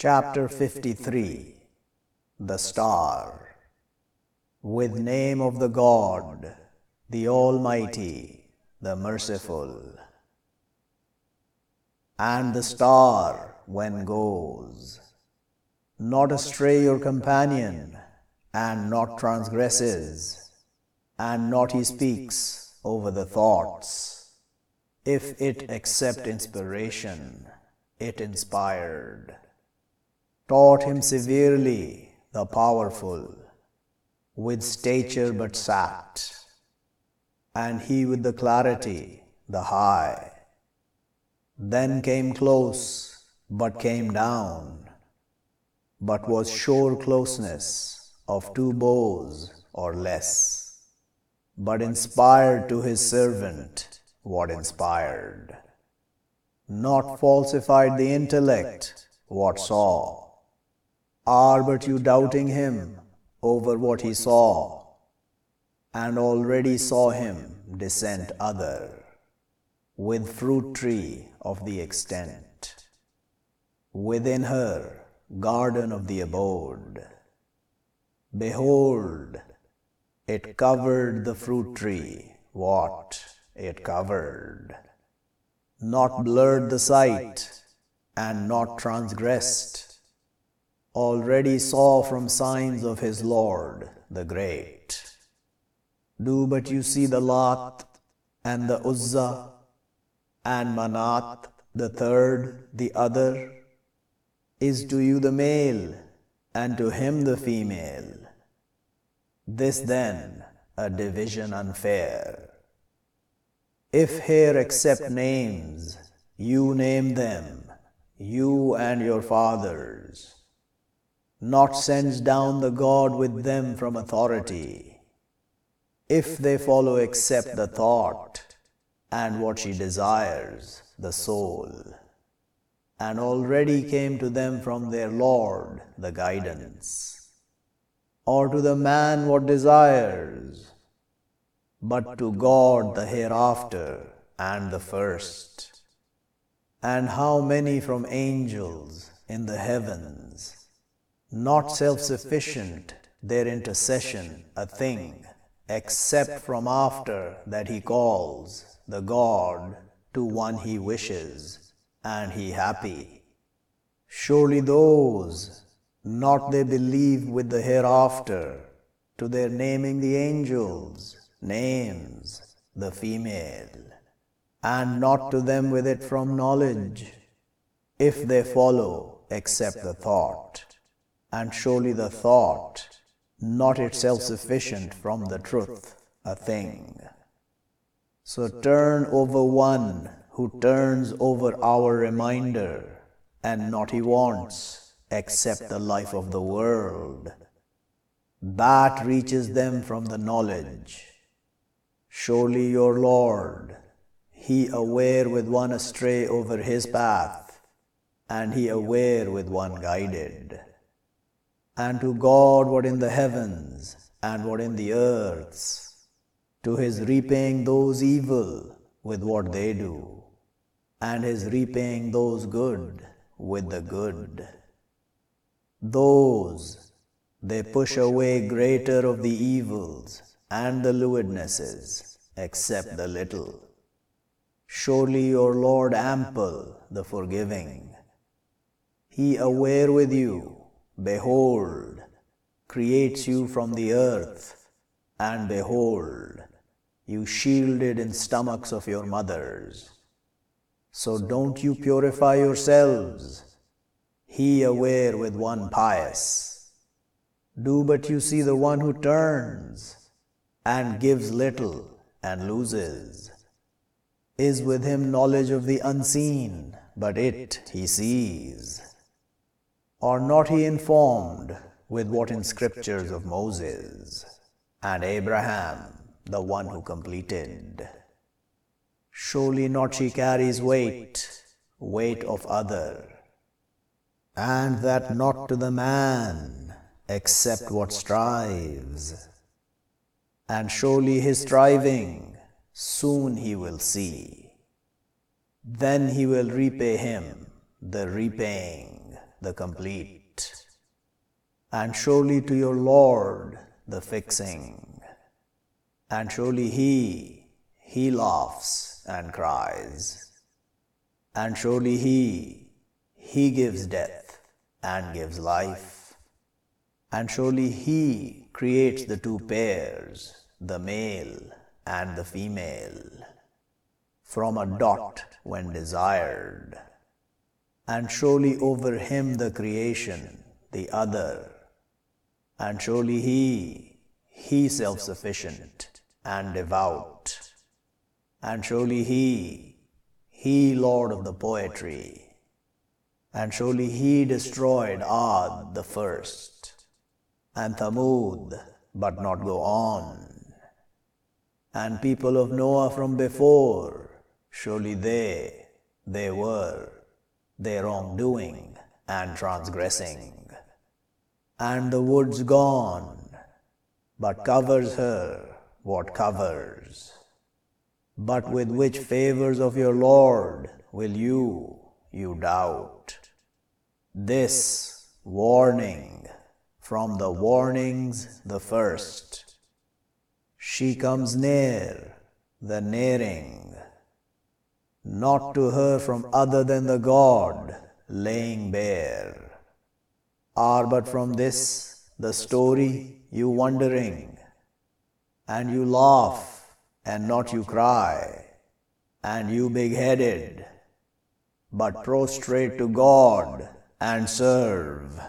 Chapter 53 The Star With name of the God, the Almighty, the Merciful. And the star, when goes, not astray your companion, and not transgresses, and not he speaks over the thoughts. If it accept inspiration, it inspired. Taught him severely the powerful, with stature but sat, and he with the clarity, the high. Then came close, but came down, but was sure closeness of two bows or less, but inspired to his servant what inspired, not falsified the intellect what saw. Are but you doubting him over what he saw, and already saw him descent other, with fruit tree of the extent, within her garden of the abode. Behold, it covered the fruit tree, what it covered, not blurred the sight, and not transgressed, already saw from signs of his Lord the Great. Do but you see the Lat and the Uzza and Manat, the third, the other, is to you the male, and to him the female. This then a division unfair. If here accept names, you name them, you and your fathers. Not sends down the God with them from authority. If they follow accept the thought, and what she desires, the soul and already came to them from their Lord the guidance, or to the man what desires, but to God the hereafter and the first. And how many from angels in the heavens, not self sufficient, their intercession a thing, except from after that he calls the God to one he wishes and he happy. Surely those, not they believe with the hereafter, to their naming the angels, names, the female, and not to them with it from knowledge, if they follow except the thought, and surely the thought, not itself sufficient from the truth, a thing. So turn over one who turns over our reminder, and not he wants, except the life of the world. That reaches them from the knowledge. Surely your Lord, He aware with one astray over His path, and He aware with one guided. And to God what in the heavens and what in the earths, to His repaying those evil with what they do and his repaying those good with the good. Those they push away greater of the evils and the lewdnesses, except the little. Surely your Lord ample, the forgiving. He aware with you, behold, creates you from the earth, and behold, you shielded in stomachs of your mothers so don't you purify yourselves, he aware with one pious. Do but you see the one who turns and gives little and loses. Is with him knowledge of the unseen, but it he sees. Are not he informed with what in scriptures of Moses and Abraham, the one who completed? Surely not she carries weight, weight of other, and that not to the man, except what strives. And surely his striving, soon he will see. Then he will repay him the repaying. The complete, and surely to your Lord the fixing, and surely He, He laughs and cries, and surely He, He gives death and gives life, and surely He creates the two pairs, the male and the female, from a dot when desired, and surely over Him the creation, the other, and surely He, He self sufficient and devout, and surely He, He Lord of the poetry, and surely He destroyed Ad the first, and Thamud, but not go on, and people of Noah from before, surely they, they were, their wrongdoing and transgressing and the wood's gone, but covers her what covers. But with which favors of your Lord will you, you doubt? This warning from the warnings the first. She comes near, the nearing, not to her from other than the God laying bare are but from this the story you wondering, and you laugh and not you cry, and you big headed, but prostrate to God and serve.